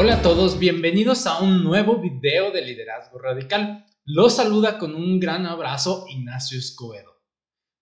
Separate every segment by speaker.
Speaker 1: Hola a todos, bienvenidos a un nuevo video de Liderazgo Radical. Los saluda con un gran abrazo Ignacio Escobedo.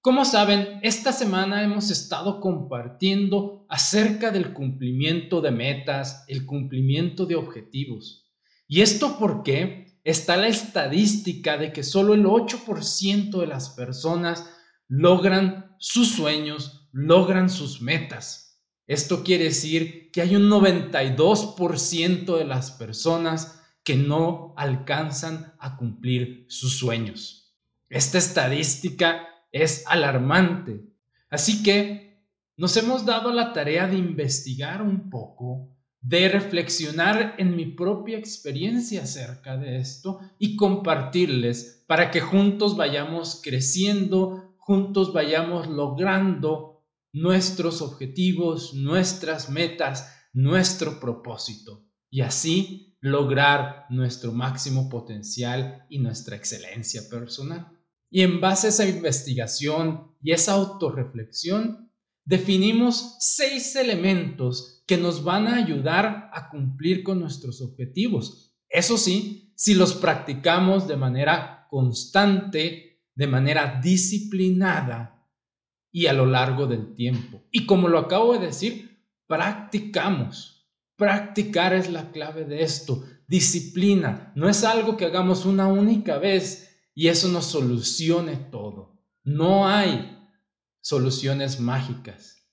Speaker 1: Como saben, esta semana hemos estado compartiendo acerca del cumplimiento de metas, el cumplimiento de objetivos. ¿Y esto porque Está la estadística de que solo el 8% de las personas logran sus sueños, logran sus metas. Esto quiere decir que hay un 92% de las personas que no alcanzan a cumplir sus sueños. Esta estadística es alarmante. Así que nos hemos dado la tarea de investigar un poco, de reflexionar en mi propia experiencia acerca de esto y compartirles para que juntos vayamos creciendo, juntos vayamos logrando nuestros objetivos, nuestras metas, nuestro propósito y así lograr nuestro máximo potencial y nuestra excelencia personal. Y en base a esa investigación y esa autorreflexión, definimos seis elementos que nos van a ayudar a cumplir con nuestros objetivos. Eso sí, si los practicamos de manera constante, de manera disciplinada y a lo largo del tiempo. Y como lo acabo de decir, practicamos. Practicar es la clave de esto. Disciplina. No es algo que hagamos una única vez y eso nos solucione todo. No hay soluciones mágicas.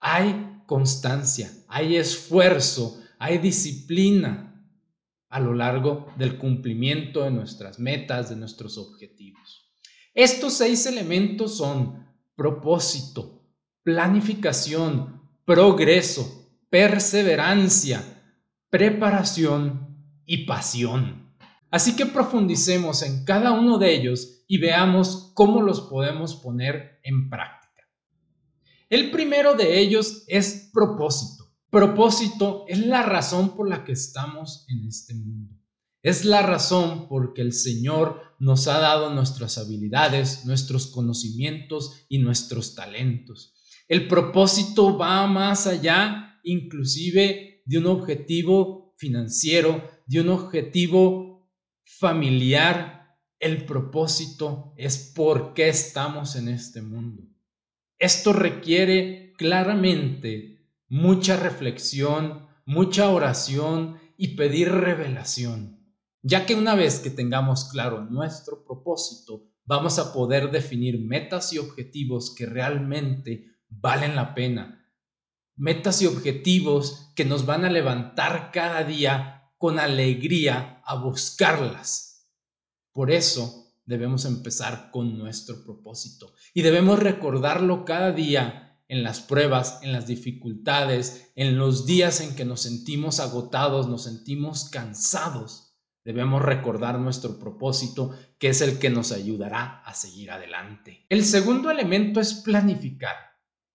Speaker 1: Hay constancia, hay esfuerzo, hay disciplina a lo largo del cumplimiento de nuestras metas, de nuestros objetivos. Estos seis elementos son propósito, planificación, progreso, perseverancia, preparación y pasión. Así que profundicemos en cada uno de ellos y veamos cómo los podemos poner en práctica. El primero de ellos es propósito. Propósito es la razón por la que estamos en este mundo. Es la razón por que el Señor nos ha dado nuestras habilidades, nuestros conocimientos y nuestros talentos. El propósito va más allá inclusive de un objetivo financiero, de un objetivo familiar. El propósito es por qué estamos en este mundo. Esto requiere claramente mucha reflexión, mucha oración y pedir revelación, ya que una vez que tengamos claro nuestro propósito, vamos a poder definir metas y objetivos que realmente valen la pena. Metas y objetivos que nos van a levantar cada día con alegría a buscarlas. Por eso debemos empezar con nuestro propósito y debemos recordarlo cada día en las pruebas, en las dificultades, en los días en que nos sentimos agotados, nos sentimos cansados. Debemos recordar nuestro propósito, que es el que nos ayudará a seguir adelante. El segundo elemento es planificar.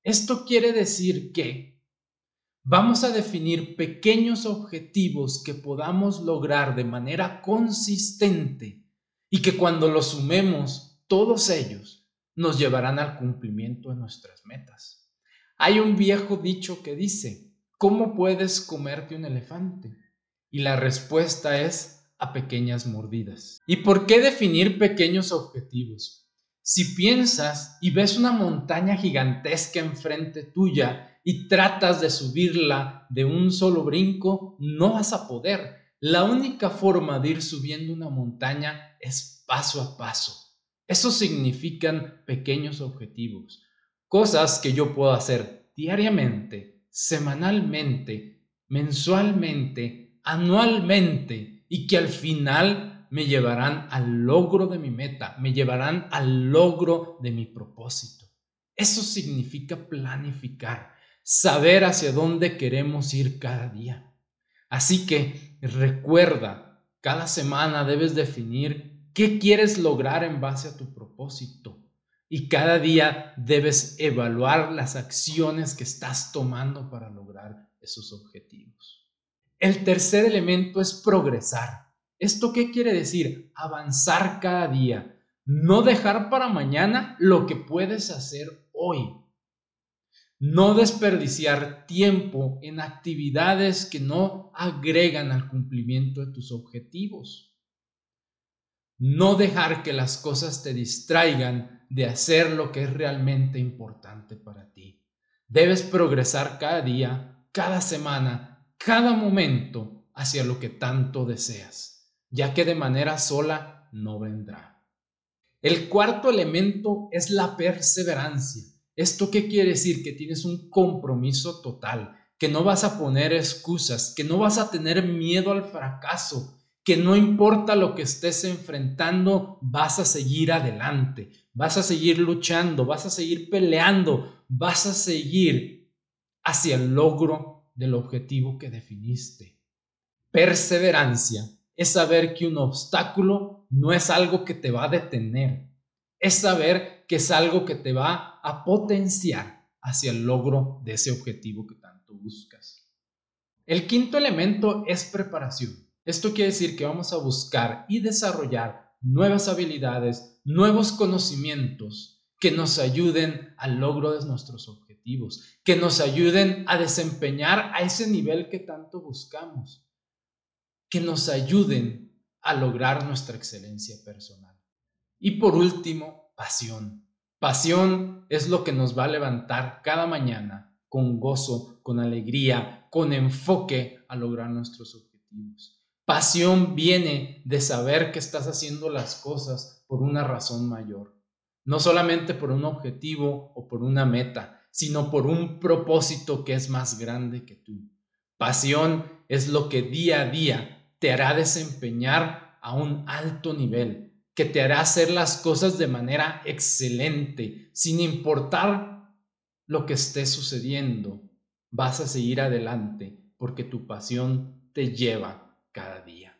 Speaker 1: Esto quiere decir que vamos a definir pequeños objetivos que podamos lograr de manera consistente y que cuando los sumemos, todos ellos nos llevarán al cumplimiento de nuestras metas. Hay un viejo dicho que dice, ¿cómo puedes comerte un elefante? Y la respuesta es a pequeñas mordidas. ¿Y por qué definir pequeños objetivos? Si piensas y ves una montaña gigantesca enfrente tuya y tratas de subirla de un solo brinco, no vas a poder la única forma de ir subiendo una montaña es paso a paso. Eso significan pequeños objetivos, cosas que yo puedo hacer diariamente, semanalmente, mensualmente, anualmente y que al final me llevarán al logro de mi meta, me llevarán al logro de mi propósito. Eso significa planificar, saber hacia dónde queremos ir cada día. Así que recuerda, cada semana debes definir qué quieres lograr en base a tu propósito. Y cada día debes evaluar las acciones que estás tomando para lograr esos objetivos. El tercer elemento es progresar. ¿Esto qué quiere decir? Avanzar cada día. No dejar para mañana lo que puedes hacer hoy. No desperdiciar tiempo en actividades que no agregan al cumplimiento de tus objetivos. No dejar que las cosas te distraigan de hacer lo que es realmente importante para ti. Debes progresar cada día, cada semana, cada momento hacia lo que tanto deseas, ya que de manera sola no vendrá. El cuarto elemento es la perseverancia. ¿Esto qué quiere decir? Que tienes un compromiso total, que no vas a poner excusas, que no vas a tener miedo al fracaso, que no importa lo que estés enfrentando, vas a seguir adelante, vas a seguir luchando, vas a seguir peleando, vas a seguir hacia el logro del objetivo que definiste. Perseverancia es saber que un obstáculo no es algo que te va a detener, es saber que es algo que te va a potenciar hacia el logro de ese objetivo que tanto buscas. El quinto elemento es preparación. Esto quiere decir que vamos a buscar y desarrollar nuevas habilidades, nuevos conocimientos que nos ayuden al logro de nuestros objetivos, que nos ayuden a desempeñar a ese nivel que tanto buscamos, que nos ayuden a lograr nuestra excelencia personal. Y por último, pasión. Pasión es lo que nos va a levantar cada mañana con gozo, con alegría, con enfoque a lograr nuestros objetivos. Pasión viene de saber que estás haciendo las cosas por una razón mayor, no solamente por un objetivo o por una meta, sino por un propósito que es más grande que tú. Pasión es lo que día a día te hará desempeñar a un alto nivel, que te hará hacer las cosas de manera excelente, sin importar lo que esté sucediendo. Vas a seguir adelante porque tu pasión te lleva cada día.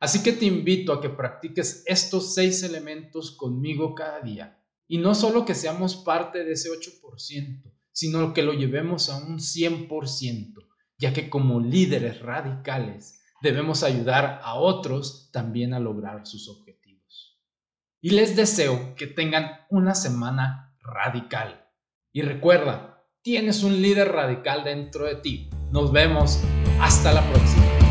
Speaker 1: Así que te invito a que practiques estos seis elementos conmigo cada día. Y no solo que seamos parte de ese 8%, sino que lo llevemos a un 100%, ya que como líderes radicales debemos ayudar a otros también a lograr sus objetivos y les deseo que tengan una semana radical. Y recuerda, tienes un líder radical dentro de ti. Nos vemos. Hasta la próxima.